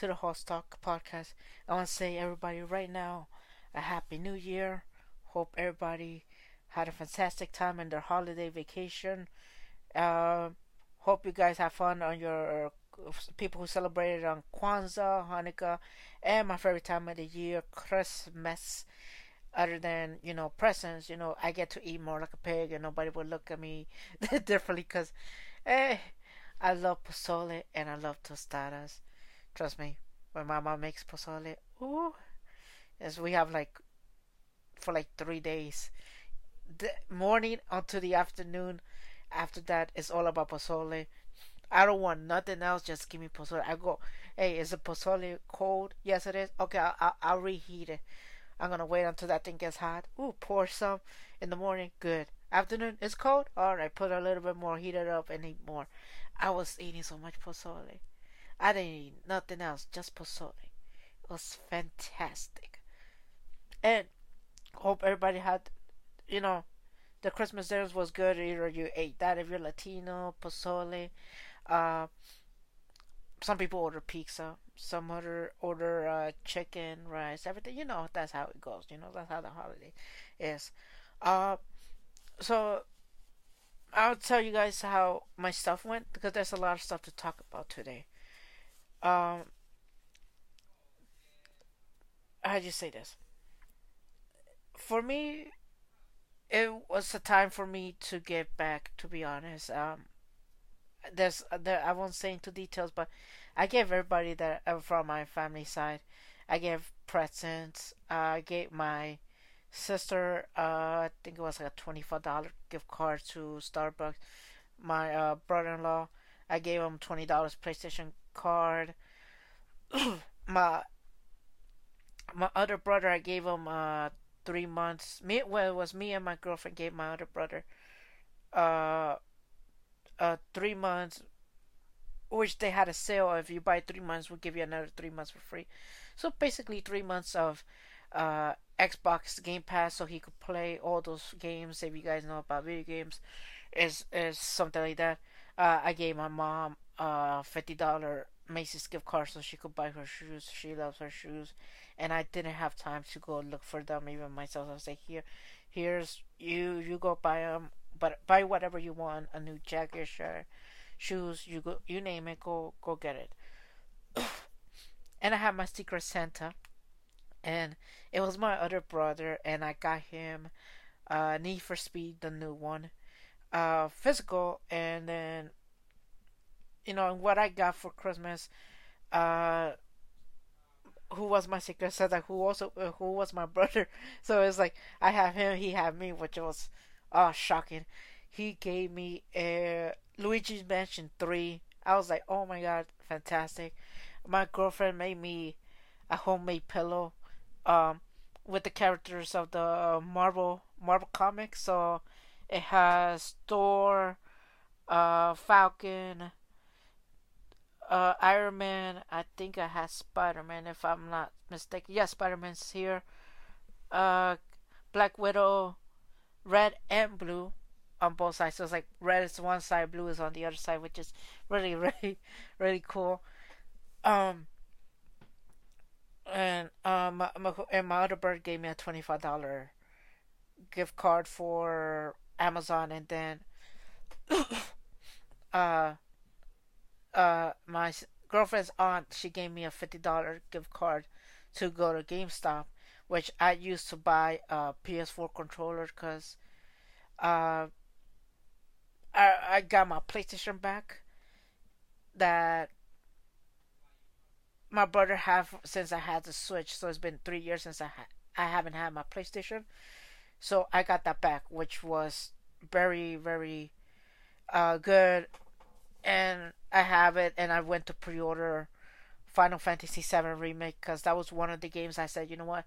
to the Host Talk podcast. I want to say, everybody, right now, a happy new year. Hope everybody had a fantastic time in their holiday vacation. Uh, hope you guys have fun on your people who celebrated on Kwanzaa, Hanukkah, and my favorite time of the year, Christmas. Other than you know presents, you know I get to eat more like a pig, and nobody would look at me differently because, eh, I love pozole and I love tostadas. Trust me, when my mom makes pozole, ooh, as we have like for like three days, the morning until the afternoon. After that, it's all about pozole. I don't want nothing else. Just give me pozole. I go, hey, is the pozole cold? Yes, it is. Okay, I'll, I'll, I'll reheat it. I'm gonna wait until that thing gets hot. Ooh, pour some in the morning. Good. Afternoon, it's cold. All right, put a little bit more, heat it up, and eat more. I was eating so much pozole. I didn't eat nothing else, just pozole. It was fantastic. And hope everybody had, you know, the Christmas dinners was good. Either you ate that if you're Latino, pozole. Uh, some people order pizza. Some other order uh, chicken, rice, everything. You know, that's how it goes. You know, that's how the holiday is. Uh, so I'll tell you guys how my stuff went because there's a lot of stuff to talk about today. Um, how do you say this? For me, it was a time for me to get back. To be honest, um, there's there I won't say into details, but I gave everybody that uh, from my family side, I gave presents. I gave my sister, uh, I think it was like a twenty-five dollar gift card to Starbucks. My uh, brother-in-law, I gave him twenty dollars PlayStation card. my my other brother, I gave him uh three months. Me, well, it was me and my girlfriend gave my other brother uh uh three months, which they had a sale. If you buy three months, we'll give you another three months for free. So basically, three months of uh Xbox Game Pass so he could play all those games. If you guys know about video games, is is something like that. Uh, I gave my mom fifty dollar Macy's gift card so she could buy her shoes. She loves her shoes, and I didn't have time to go look for them even myself. I was like, here, here's you. You go buy them, but buy whatever you want. A new jacket, shirt, shoes. You go, you name it. Go, go get it. and I have my Secret Santa and it was my other brother, and I got him uh, Need for Speed, the new one, uh, physical, and then you know what I got for Christmas. Uh, who was my secret Santa? Who also uh, who was my brother? So it's like I have him, he had me, which was uh shocking. He gave me Luigi's Mansion three. I was like, oh my god, fantastic. My girlfriend made me a homemade pillow um, with the characters of the Marvel Marvel comics. So it has Thor, uh, Falcon, uh, Iron Man. I think I had Spider Man if I'm not mistaken. Yeah, Spider Man's here. Uh, Black Widow, red and blue on both sides. So it's like red is one side, blue is on the other side, which is really, really, really cool. Um, and um and my other bird gave me a twenty five dollar gift card for Amazon, and then uh uh my girlfriend's aunt she gave me a fifty dollar gift card to go to GameStop, which I used to buy a PS4 controller because uh I I got my PlayStation back that my brother have since I had the Switch. So it's been three years since I ha- I haven't had my PlayStation. So I got that back, which was very very uh, good, and I have it. And I went to pre-order Final Fantasy VII remake because that was one of the games I said, you know what,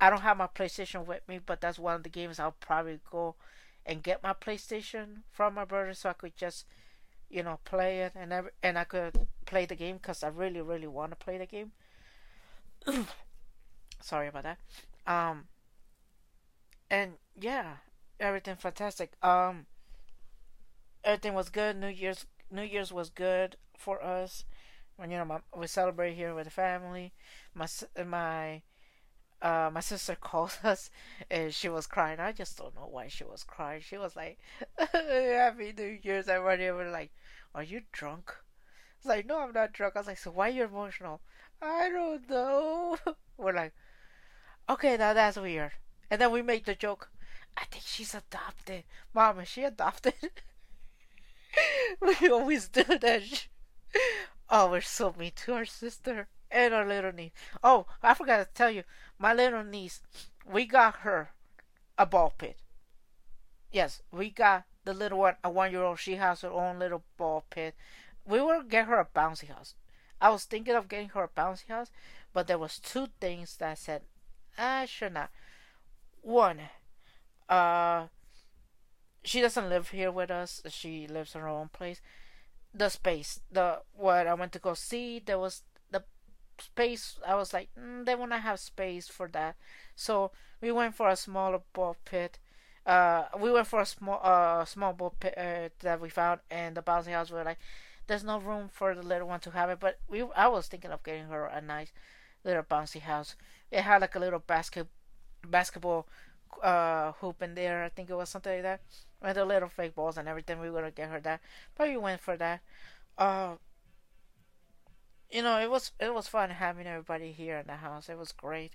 I don't have my PlayStation with me, but that's one of the games I'll probably go and get my PlayStation from my brother so I could just you know, play it and every, and I could play the game because I really, really want to play the game. Sorry about that. Um, and yeah, everything fantastic. Um, everything was good. New Year's New Year's was good for us. When you know my, we celebrate here with the family. My my uh, my sister called us and she was crying. I just don't know why she was crying. She was like, "Happy New Year's, everybody." We're like, "Are you drunk?" It's like, "No, I'm not drunk." I was like, "So why are you emotional?" I don't know. We're like, "Okay, now that's weird." And then we make the joke. I think she's adopted. Mom, is she adopted? we always do that. Oh, we're so mean to our sister and our little niece. Oh, I forgot to tell you, my little niece, we got her a ball pit. Yes, we got the little one, a one year old. She has her own little ball pit. We will get her a bouncy house. I was thinking of getting her a bouncy house, but there was two things that I said I should not. One, uh, she doesn't live here with us. She lives in her own place. The space, the what I went to go see, there was the space. I was like, mm, they want to have space for that, so we went for a smaller ball pit. Uh, we went for a small, uh, small ball pit uh, that we found, and the bouncy house. We were like, there's no room for the little one to have it, but we, I was thinking of getting her a nice little bouncy house. It had like a little basket, basketball uh, hoop in there. I think it was something like that. With the little fake balls and everything. We were gonna get her that, but we went for that. Uh, you know, it was it was fun having everybody here in the house. It was great.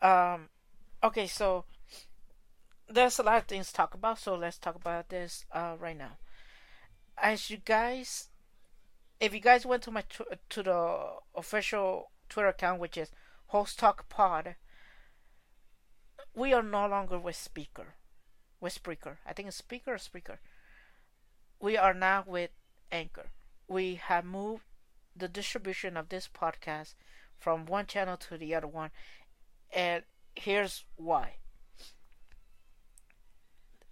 Um, okay, so there's a lot of things to talk about. So let's talk about this uh, right now. As you guys, if you guys went to my tw- to the official Twitter account, which is Host Talk Pod we are no longer with Speaker, with Spreaker. I think it's Speaker or Spreaker. We are now with Anchor. We have moved the distribution of this podcast from one channel to the other one, and here's why.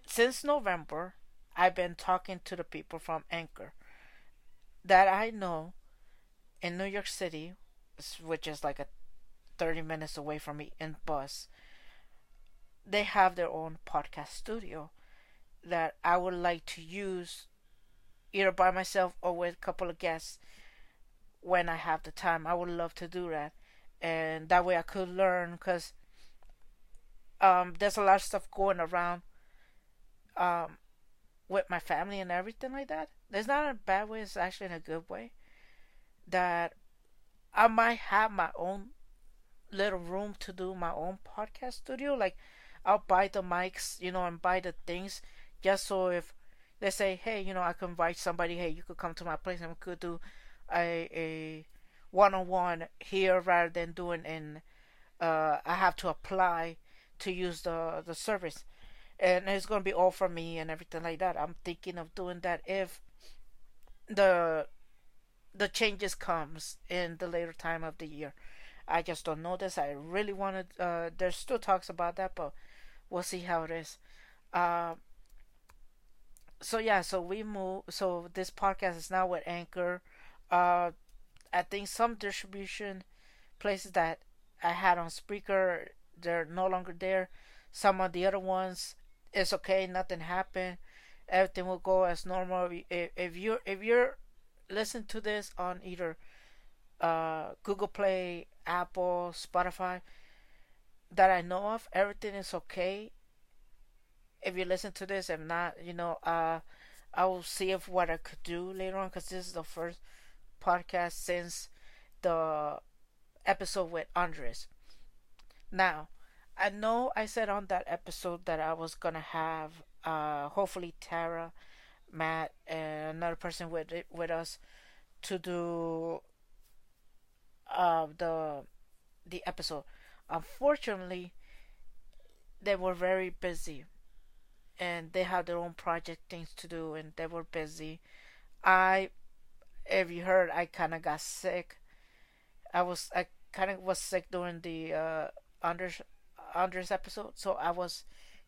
Since November, I've been talking to the people from Anchor that I know in New York City, which is like a 30 minutes away from me in bus they have their own podcast studio that I would like to use either by myself or with a couple of guests when I have the time. I would love to do that. And that way I could learn because um, there's a lot of stuff going around um, with my family and everything like that. There's not a bad way, it's actually in a good way. That I might have my own little room to do my own podcast studio. Like, I'll buy the mics, you know, and buy the things just so if they say, hey, you know, I can invite somebody, hey, you could come to my place and we could do a a one on one here rather than doing in uh I have to apply to use the the service. And it's gonna be all for me and everything like that. I'm thinking of doing that if the the changes comes in the later time of the year. I just don't know this. I really wanted. Uh, there's still talks about that, but we'll see how it is. Uh, so yeah, so we move. So this podcast is now with Anchor. Uh, I think some distribution places that I had on Spreaker they're no longer there. Some of the other ones, it's okay. Nothing happened. Everything will go as normal. If, if you're if you're listening to this on either uh, Google Play, Apple, Spotify, that I know of, everything is okay. If you listen to this, if not, you know, uh, I will see if what I could do later on because this is the first podcast since the episode with Andres. Now, I know I said on that episode that I was gonna have, uh, hopefully Tara, Matt, and another person with with us to do uh, the the episode. Unfortunately, they were very busy and they had their own project things to do and they were busy. I if you heard I kinda got sick. I was I kinda was sick during the uh Anders Anders episode, so I was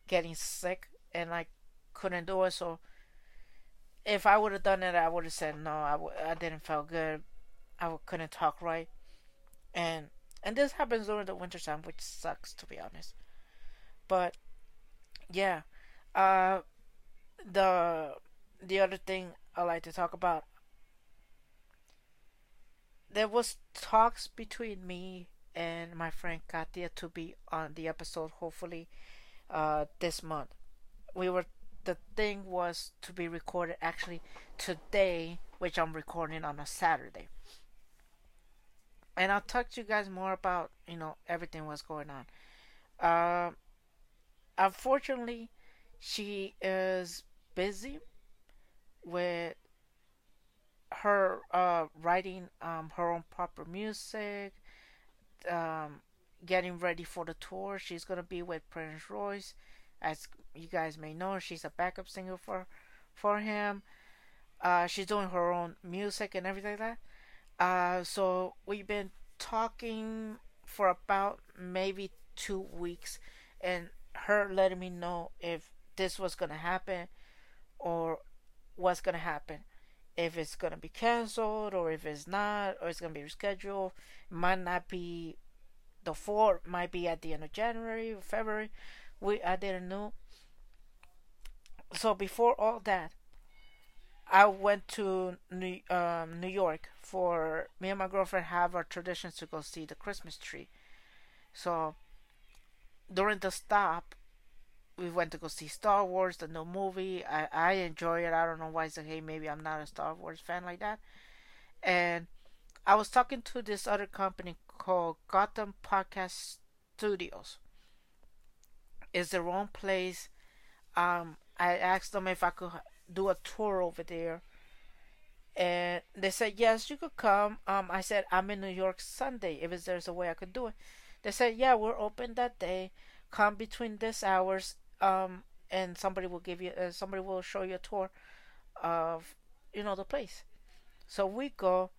getting sick and I couldn't do it so if I would have done it I would have said no I w- I didn't feel good I w- couldn't talk right and and this happens during the winter time, which sucks to be honest. But yeah, uh, the the other thing I like to talk about there was talks between me and my friend Katia to be on the episode hopefully uh, this month. We were the thing was to be recorded actually today, which I'm recording on a Saturday. And I'll talk to you guys more about you know everything what's going on. Uh, unfortunately, she is busy with her uh, writing um, her own proper music, um, getting ready for the tour. She's gonna be with Prince Royce, as you guys may know. She's a backup singer for for him. Uh, she's doing her own music and everything like that. Uh, so we've been talking for about maybe two weeks, and her letting me know if this was gonna happen or what's gonna happen if it's gonna be canceled or if it's not or it's gonna be rescheduled. It might not be the fourth, might be at the end of January or February. We I didn't know. So before all that, I went to New, um, New York for me and my girlfriend have our traditions to go see the Christmas tree. So during the stop, we went to go see Star Wars, the new movie. I, I enjoy it. I don't know why like, hey, maybe I'm not a Star Wars fan like that. And I was talking to this other company called Gotham Podcast Studios. It's their own place. Um, I asked them if I could do a tour over there. And they said, yes, you could come. Um, I said, I'm in New York Sunday. If there's a way I could do it. They said, yeah, we're open that day. Come between this hours um, and somebody will give you uh, somebody will show you a tour of you know the place so we go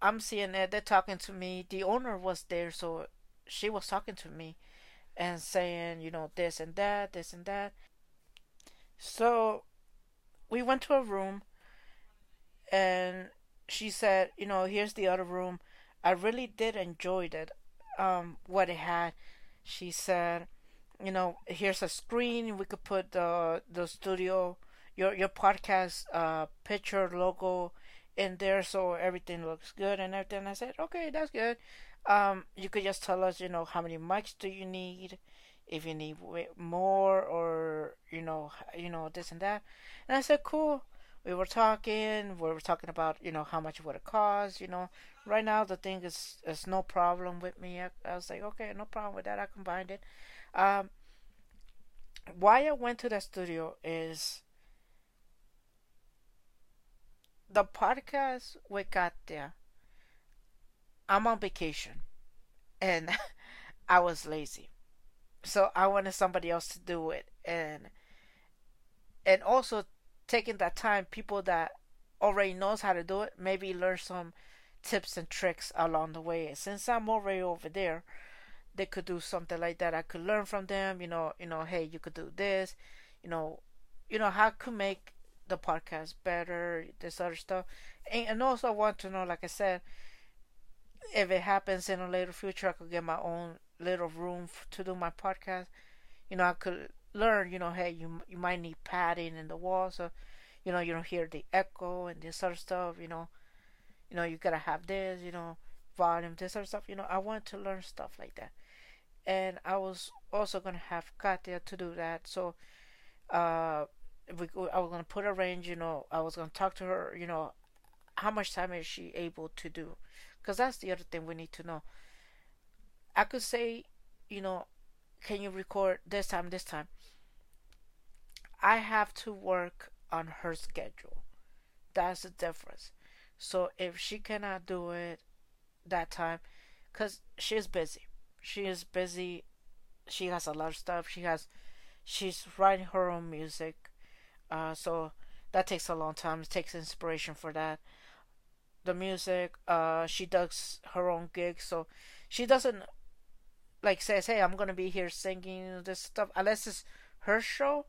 i'm seeing it they're talking to me the owner was there so she was talking to me and saying you know this and that this and that so we went to a room and she said you know here's the other room i really did enjoy it um what it had she said you know, here's a screen. We could put the the studio, your your podcast uh, picture logo in there, so everything looks good and everything. I said, okay, that's good. Um, you could just tell us, you know, how many mics do you need, if you need more, or you know, you know this and that. And I said, cool. We were talking. We were talking about, you know, how much would it cost. You know, right now the thing is is no problem with me. I, I was like, okay, no problem with that. I combined it. Um, why I went to the studio is the podcast we got there. I'm on vacation and I was lazy. So I wanted somebody else to do it and and also taking that time people that already knows how to do it maybe learn some tips and tricks along the way. Since I'm already over there, they could do something like that. I could learn from them, you know, you know, hey, you could do this, you know, you know, how could make the podcast better, this other stuff. And, and also I want to know, like I said, if it happens in a later future, I could get my own little room to do my podcast. You know, I could learn, you know, hey, you you might need padding in the walls, so you know you don't hear the echo and this sort of stuff. You know, you know you gotta have this, you know, volume, this sort of stuff. You know, I want to learn stuff like that and I was also gonna have Katia to do that. So, uh, we, I was gonna put a range. You know, I was gonna talk to her. You know, how much time is she able to do? Because that's the other thing we need to know. I could say, you know, can you record this time, this time? I have to work on her schedule. That's the difference. So if she cannot do it that time, because she's busy, she is busy. She has a lot of stuff. She has, she's writing her own music, uh, so that takes a long time. It takes inspiration for that. The music, uh, she does her own gigs, so she doesn't like says, "Hey, I'm gonna be here singing this stuff," unless it's her show.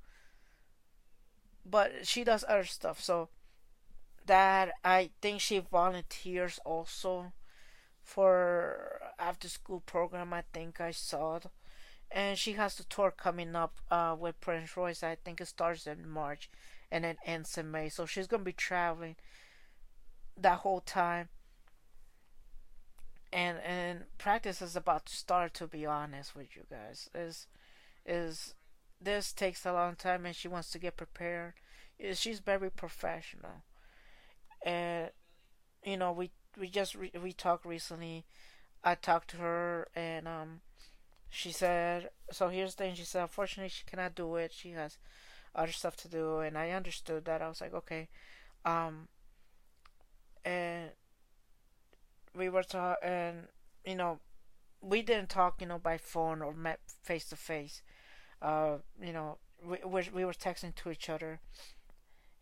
But she does other stuff, so that I think she volunteers also for after school program. I think I saw it. And she has the tour coming up uh, with Prince Royce. I think it starts in March and then ends in May. So she's gonna be traveling that whole time. and and practice is about to start. To be honest with you guys, is is this takes a long time, and she wants to get prepared. She's very professional, and you know we we just re- we talked recently. I talked to her, and um, she said, so here's the thing. She said, unfortunately, she cannot do it. She has other stuff to do, and I understood that. I was like, okay, um, and we were talking, and you know, we didn't talk, you know, by phone or met face to face. Uh, you know, we we were texting to each other,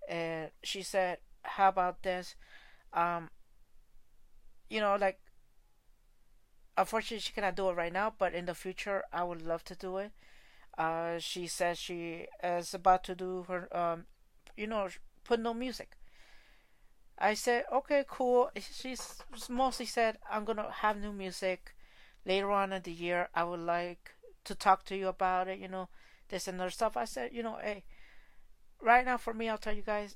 and she said, "How about this? Um, you know, like unfortunately she cannot do it right now, but in the future I would love to do it. Uh, she says she is about to do her, um, you know, put no music. I said, okay, cool. She's mostly said, I'm gonna have new music later on in the year. I would like to talk to you about it, you know, this and other stuff. I said, you know, hey, right now for me, I'll tell you guys,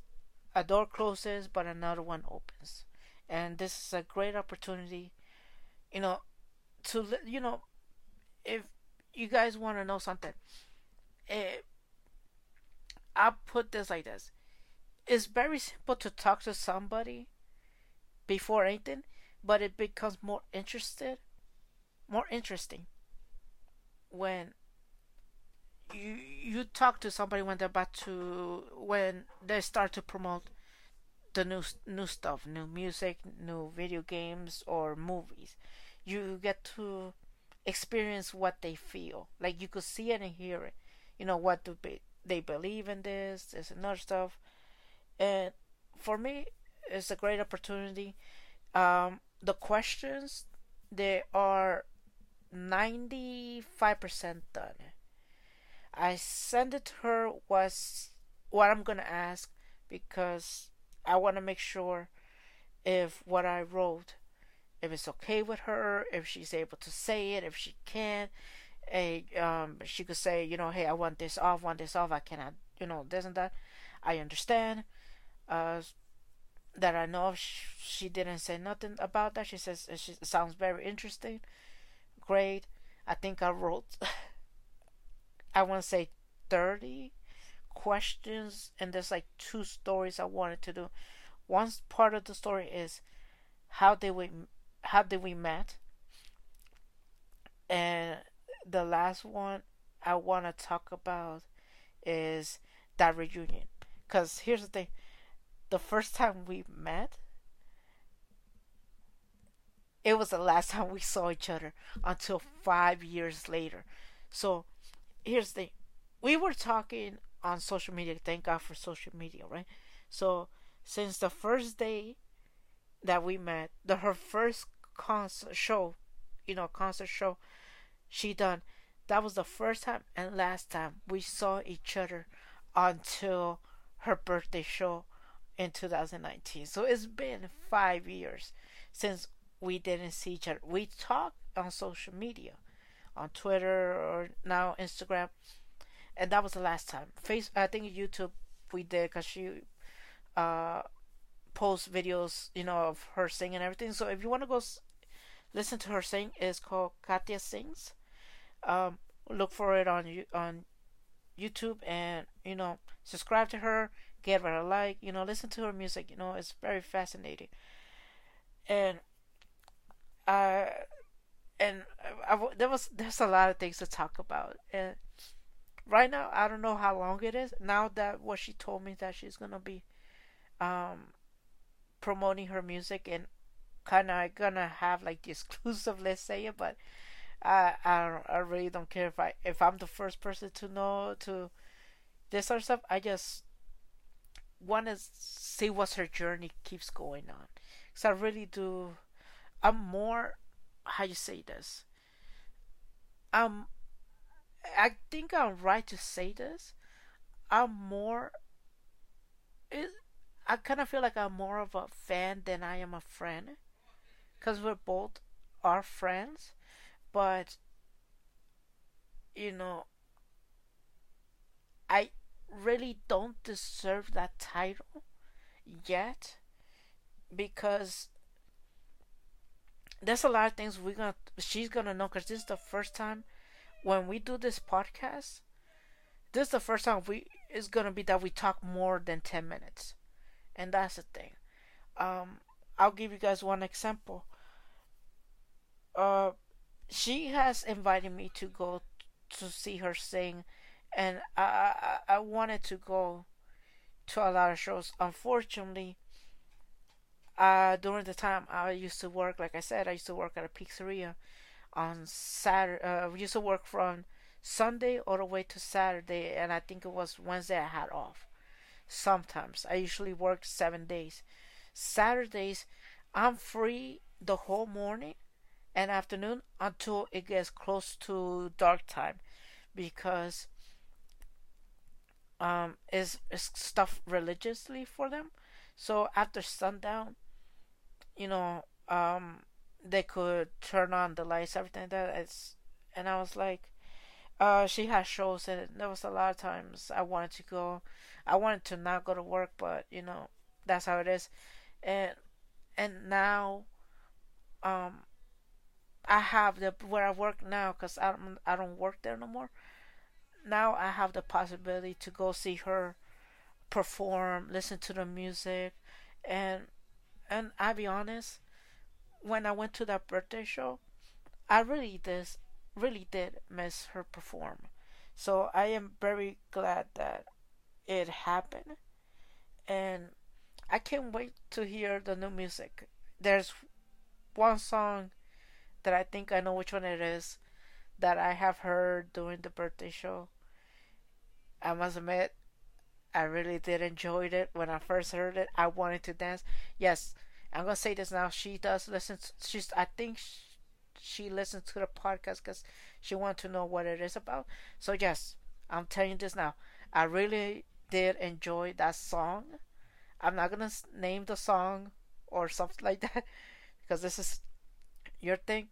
a door closes, but another one opens. And this is a great opportunity, you know, to you know, if you guys want to know something, it, eh, I'll put this like this: it's very simple to talk to somebody before anything, but it becomes more interested, more interesting when you you talk to somebody when they're about to when they start to promote the new new stuff, new music, new video games or movies you get to experience what they feel. Like you could see it and hear it. You know what do be, they believe in this, this and other stuff. And for me, it's a great opportunity. Um, the questions they are ninety five percent done. I sent it to her was what I'm gonna ask because I want to make sure if what I wrote if it's okay with her, if she's able to say it, if she can. A um, she could say, you know, hey, I want this off, want this off. I cannot, you know, this and that. I understand. Uh, that I know of, she didn't say nothing about that. She says she sounds very interesting. Great. I think I wrote. I want to say thirty questions, and there's like two stories I wanted to do. One part of the story is how did we how did we met? And the last one I want to talk about is that reunion. Because here's the thing the first time we met, it was the last time we saw each other until five years later. So here's the thing we were talking on social media. Thank God for social media, right? So since the first day that we met, the her first concert show, you know, concert show she done. That was the first time and last time we saw each other until her birthday show in 2019. So it's been five years since we didn't see each other. We talk on social media, on Twitter or now Instagram, and that was the last time. Face, I think YouTube we did because she uh post videos, you know, of her singing and everything. So if you want to go s- listen to her sing, it's called Katia Sings. Um, look for it on on YouTube and you know subscribe to her, give her a like, you know, listen to her music. You know, it's very fascinating. And uh, and I, I, there was there's a lot of things to talk about and right now I don't know how long it is now that what she told me that she's gonna be um promoting her music and kind of gonna have like the exclusive, let's say it, but I I I really don't care if I if I'm the first person to know to this sort of stuff. I just want to see what her journey keeps going on, because I really do. I'm more how you say this. Um, I think I'm right to say this. I'm more. It, I kind of feel like I'm more of a fan than I am a friend. Because we're both our friends. But, you know, I really don't deserve that title yet. Because there's a lot of things we're gonna she's gonna know because this is the first time when we do this podcast this is the first time we is gonna be that we talk more than 10 minutes. And that's the thing. Um i'll give you guys one example. Uh she has invited me to go to see her sing and i i, I wanted to go to a lot of shows. Unfortunately uh, during the time I used to work, like I said, I used to work at a pizzeria on Saturday. Uh, used to work from Sunday all the way to Saturday, and I think it was Wednesday I had off. Sometimes I usually work seven days. Saturdays, I'm free the whole morning and afternoon until it gets close to dark time because um is stuff religiously for them. So after sundown, you know, um, they could turn on the lights, everything like that it's, and I was like, uh, she had shows, and there was a lot of times I wanted to go, I wanted to not go to work, but you know, that's how it is, and and now, um, I have the where I work now because I don't I don't work there no more. Now I have the possibility to go see her perform, listen to the music, and and I'll be honest, when I went to that birthday show, I really did really did miss her perform. So I am very glad that it happened and I can't wait to hear the new music. There's one song that I think I know which one it is that I have heard during the birthday show. I must admit I really did enjoy it when I first heard it. I wanted to dance. Yes, I'm gonna say this now. She does listen. To, she's. I think she, she listens to the podcast because she wants to know what it is about. So yes, I'm telling you this now. I really did enjoy that song. I'm not gonna name the song or something like that because this is your thing.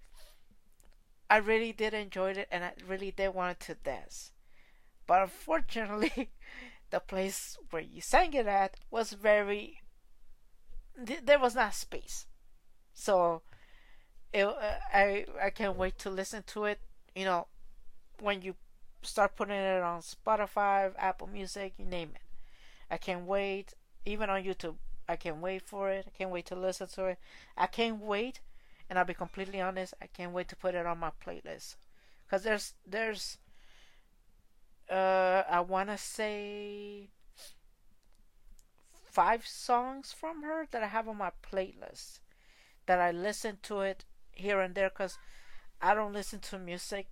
I really did enjoy it and I really did want to dance. But unfortunately, the place where you sang it at was very th- there was not space. So it, uh, i i can't wait to listen to it you know when you start putting it on spotify apple music you name it. I can't wait even on youtube i can't wait for it i can't wait to listen to it. I can't wait and i'll be completely honest i can't wait to put it on my playlist. Because there's there's uh, I want to say five songs from her that I have on my playlist that I listen to it here and there because I don't listen to music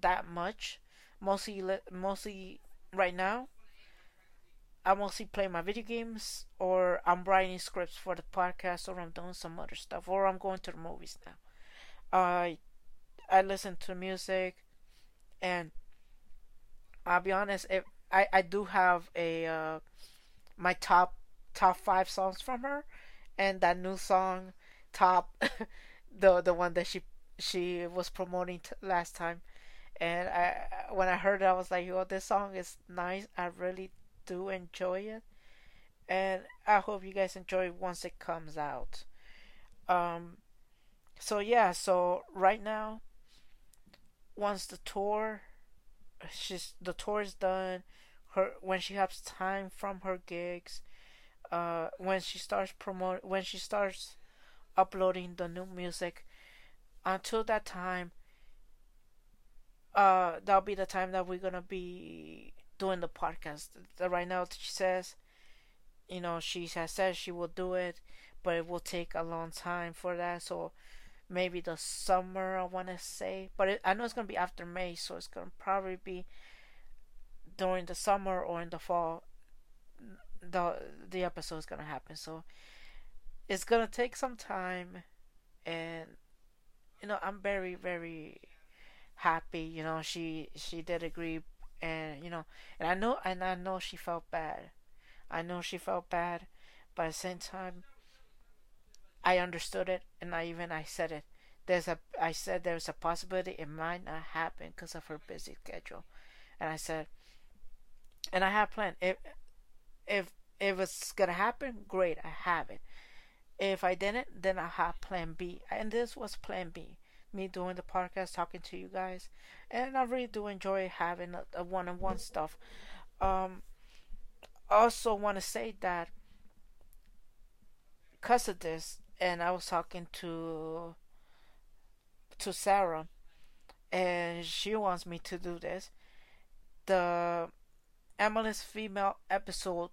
that much. Mostly, mostly right now, I mostly play my video games or I'm writing scripts for the podcast or I'm doing some other stuff or I'm going to the movies now. I I listen to music and I'll be honest. If I I do have a uh, my top top five songs from her, and that new song, top, the the one that she she was promoting t- last time, and I when I heard it, I was like, "Yo, this song is nice. I really do enjoy it." and I hope you guys enjoy it once it comes out. Um, so yeah, so right now, once the tour she's the tour is done. Her when she has time from her gigs, uh, when she starts promote when she starts uploading the new music. Until that time, uh, that'll be the time that we're gonna be doing the podcast. Right now, she says, you know, she has said she will do it, but it will take a long time for that. So maybe the summer I want to say, but it, I know it's gonna be after May, so it's gonna probably be during the summer or in the fall. The the episode is gonna happen, so it's gonna take some time, and you know I'm very very happy. You know she she did agree, and you know, and I know and I know she felt bad. I know she felt bad, but at the same time I understood it, and I even I said it. There's a I said there's a possibility it might not happen because of her busy schedule, and I said, and I have planned if if if it's gonna happen, great, I have it. if I didn't, then I have plan B. And this was plan B. Me doing the podcast, talking to you guys. And I really do enjoy having a one on one stuff. Um, also want to say that because of this, and I was talking to to Sarah, and she wants me to do this. The MLS female episode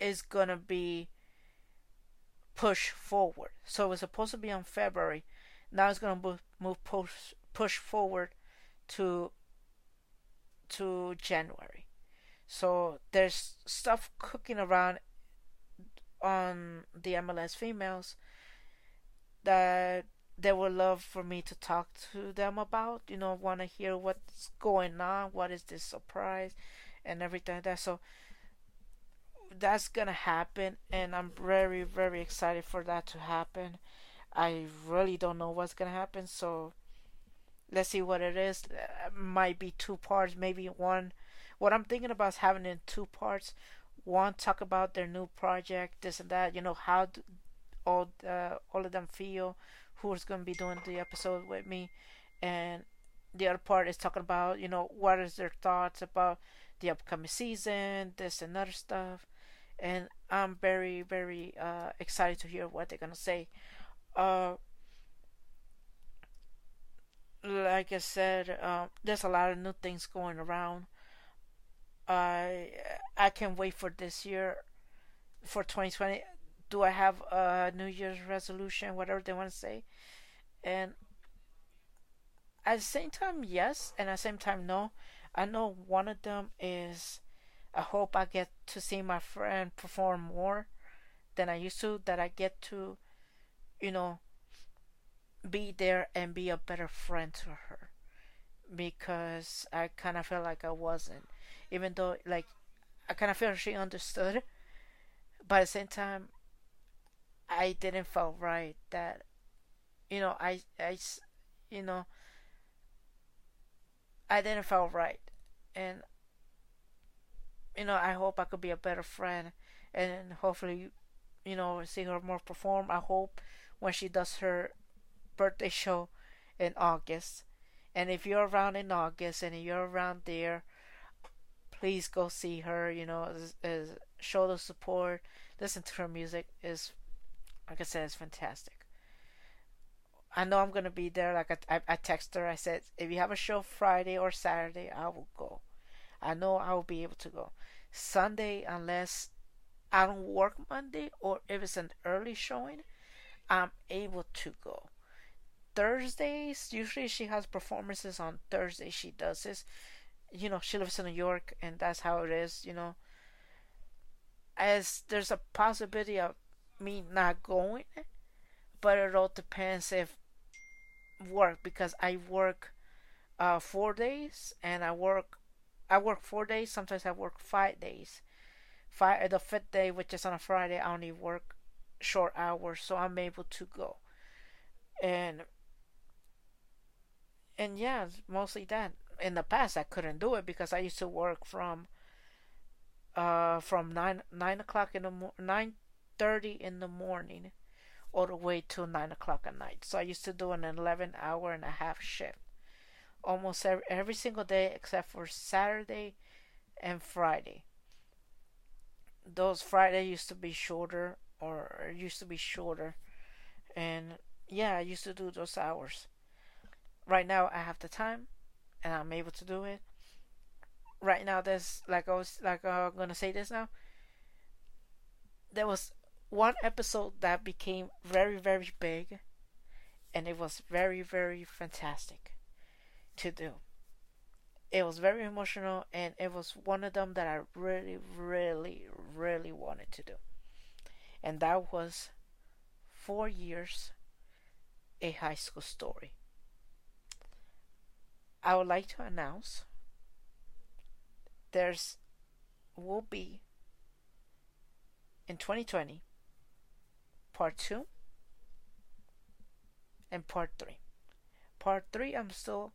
is gonna be pushed forward. So it was supposed to be on February. Now it's gonna move, move push push forward to to January. So there's stuff cooking around on the MLS females that they would love for me to talk to them about. You know, want to hear what's going on, what is this surprise, and everything like that. So that's gonna happen, and I'm very, very excited for that to happen. I really don't know what's gonna happen, so let's see what it is. It might be two parts, maybe one. What I'm thinking about is having in two parts. One talk about their new project, this and that. You know how all uh, them feel. Who's gonna be doing the episode with me, and the other part is talking about you know what is their thoughts about the upcoming season, this and other stuff and I'm very very uh, excited to hear what they're gonna say. Uh, like I said, uh, there's a lot of new things going around. I I can't wait for this year, for 2020. Do I have a New Year's resolution, whatever they want to say, and at the same time, yes, and at the same time, no. I know one of them is I hope I get to see my friend perform more than I used to, that I get to, you know, be there and be a better friend to her. Because I kind of felt like I wasn't. Even though, like, I kind of feel she understood. But at the same time, I didn't feel right that, you know, I, I, you know, I didn't feel right. And you know, I hope I could be a better friend and hopefully, you know, see her more perform. I hope when she does her birthday show in August. And if you're around in August and you're around there, please go see her. You know, is, is show the support, listen to her music. is like I said, it's fantastic. I know I'm gonna be there. Like I, I, I text her. I said, if you have a show Friday or Saturday, I will go. I know I will be able to go. Sunday, unless I don't work Monday or if it's an early showing, I'm able to go. Thursdays, usually she has performances on Thursday. She does this. You know, she lives in New York and that's how it is, you know. As there's a possibility of me not going, but it all depends if work because I work uh, four days and I work I work four days. Sometimes I work five days. Five the fifth day, which is on a Friday, I only work short hours, so I'm able to go. And and yeah, mostly that. In the past, I couldn't do it because I used to work from uh from nine nine o'clock in the mo- nine thirty in the morning all the way till nine o'clock at night. So I used to do an eleven hour and a half shift almost every, every single day except for Saturday and Friday. Those Friday used to be shorter or used to be shorter and yeah, I used to do those hours. Right now I have the time and I'm able to do it. Right now there's like I was like I'm gonna say this now. There was one episode that became very very big and it was very very fantastic to do. It was very emotional and it was one of them that I really, really, really wanted to do. And that was four years a high school story. I would like to announce there's will be in 2020 part 2 and part 3. Part 3 I'm still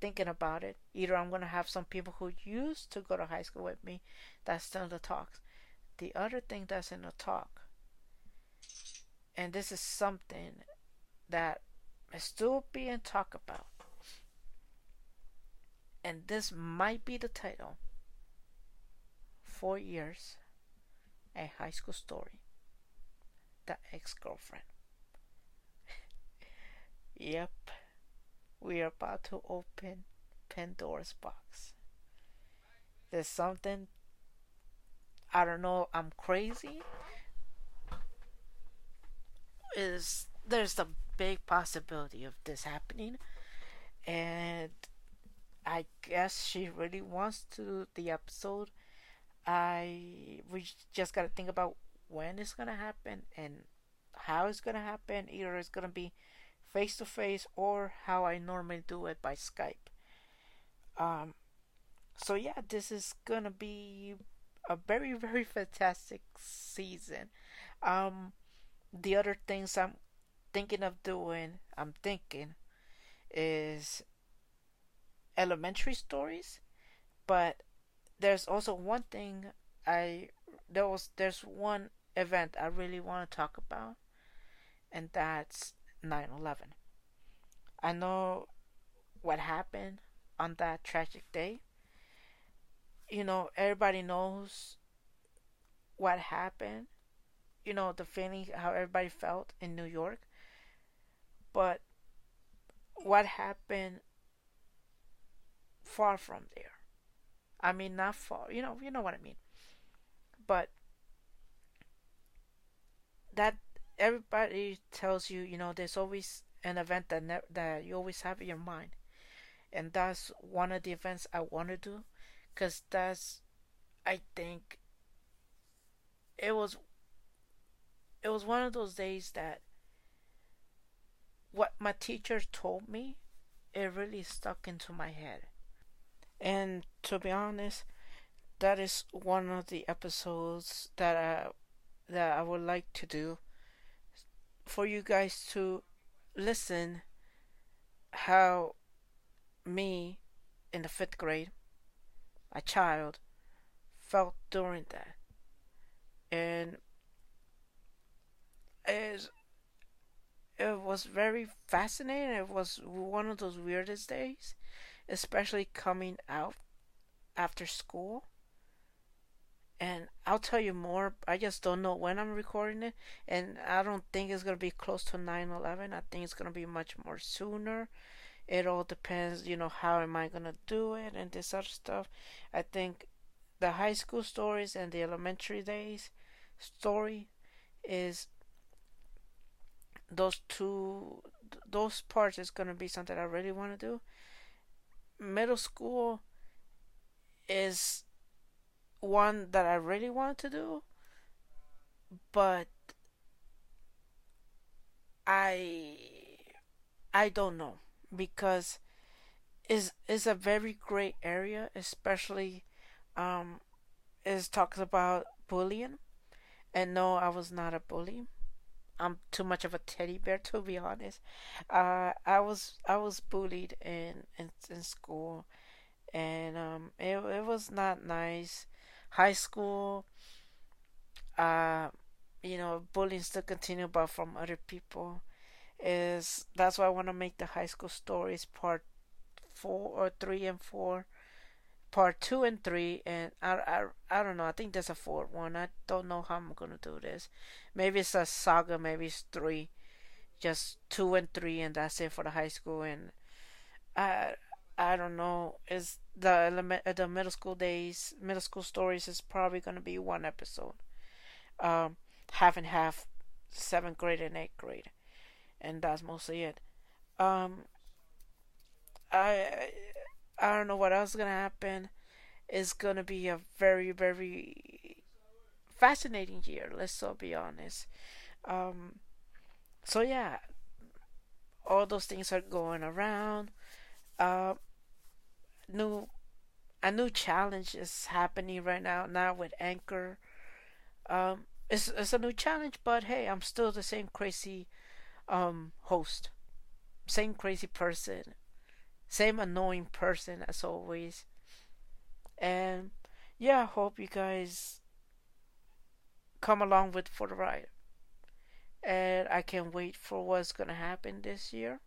thinking about it. Either I'm going to have some people who used to go to high school with me that's still in the talks. The other thing that's in the talk and this is something that is still being talked about. And this might be the title. Four years, a high school story. The ex girlfriend. yep, we are about to open Pandora's box. There's something, I don't know, I'm crazy. Is there's a big possibility of this happening, and I guess she really wants to do the episode. I we just gotta think about when it's gonna happen and how it's gonna happen. Either it's gonna be face to face or how I normally do it by Skype. Um, so yeah, this is gonna be a very very fantastic season. Um, the other things I'm thinking of doing, I'm thinking, is elementary stories, but there's also one thing I there was there's one event I really want to talk about, and that's 9/11. I know what happened on that tragic day. You know, everybody knows what happened. You know, the feeling how everybody felt in New York. But what happened far from there. I mean, not far. You know, you know what I mean. But that everybody tells you, you know, there's always an event that ne- that you always have in your mind, and that's one of the events I want to do, cause that's, I think. It was. It was one of those days that. What my teacher told me, it really stuck into my head and to be honest, that is one of the episodes that I that I would like to do for you guys to listen how me in the fifth grade, a child, felt during that. And it, it was very fascinating. It was one of those weirdest days especially coming out after school. And I'll tell you more. I just don't know when I'm recording it. And I don't think it's to be close to 9 11. I think it's to be much more sooner. It all depends, you know, how am I to do it and this other stuff. I think the high school stories and the elementary days story is those two those parts is to be something I really want to do middle school is one that I really want to do, but I I don't know because is is a very great area, especially um is talks about bullying. And no, I was not a bully. I'm too much of a teddy bear to be honest. Uh, I was I was bullied in in, in school, and um, it it was not nice. High school, uh, you know, bullying still continue, but from other people. Is that's why I want to make the high school stories part four or three and four part two and three, and I, I, I don't know. I think there's a fourth one. I don't know how I'm gonna do this. Maybe it's a saga. Maybe it's three, just two and three, and that's it for the high school. And I, I don't know. Is the element the middle school days, middle school stories is probably gonna be one episode, um, half and half, seventh grade and eighth grade, and that's mostly it. Um, I I don't know what else is gonna happen. It's gonna be a very, very fascinating year. Let's all be honest. Um, so yeah, all those things are going around. Uh, new, a new challenge is happening right now. Now with Anchor, um, it's it's a new challenge, but hey, I'm still the same crazy um host, same crazy person same annoying person as always. And yeah, i hope you guys come along with for the ride. and I can't wait for what's gonna happen this year.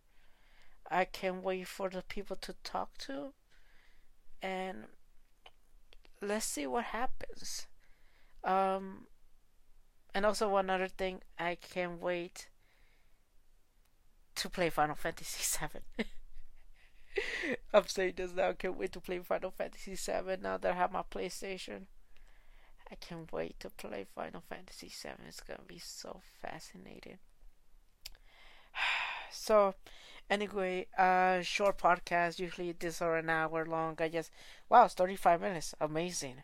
I can't wait for the people to talk to, and let's see what happens. Um, and also one other thing, I can't wait to play Final Fantasy VII. I'm saying this now. I can't wait to play Final Fantasy VII now that I have my PlayStation. I can't wait to play Final Fantasy VII. It's gonna be so fascinating. So, anyway, uh, short podcast. Usually this are an hour long. I just wow, it's 35 minutes. Amazing.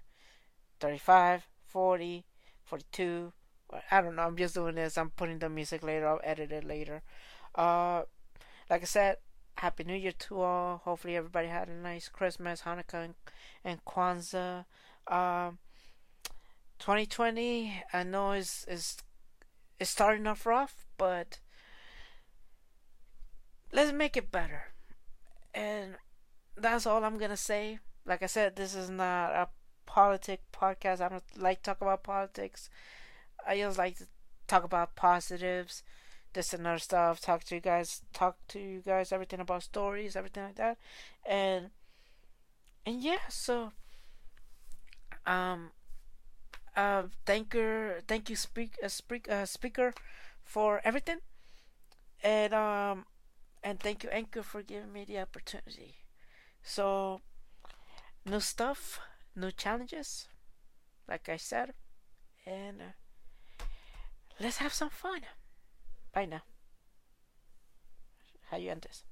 35, 40, 42. I don't know. I'm just doing this. I'm putting the music later. I'll edit it later. Uh, like I said, Happy New Year to all. Hopefully everybody had a nice Christmas, Hanukkah, and, and Kwanzaa. Um, 2020, I know is is is starting off rough, but let's make it better. And that's all I'm gonna say. Like I said, this is not a politic podcast. I don't like talk about politics. I just like to talk about positives, this and other stuff. Talk to you guys, talk to you guys everything about stories, everything like that, and and yeah. So um, uh, thank you, thank you, speak, uh, speak, uh, Spreaker, for everything, and um, and thank you, Anchor, for giving me the opportunity. So, new stuff, new challenges, like I said, and uh, let's have some fun. Bye now. How you end this?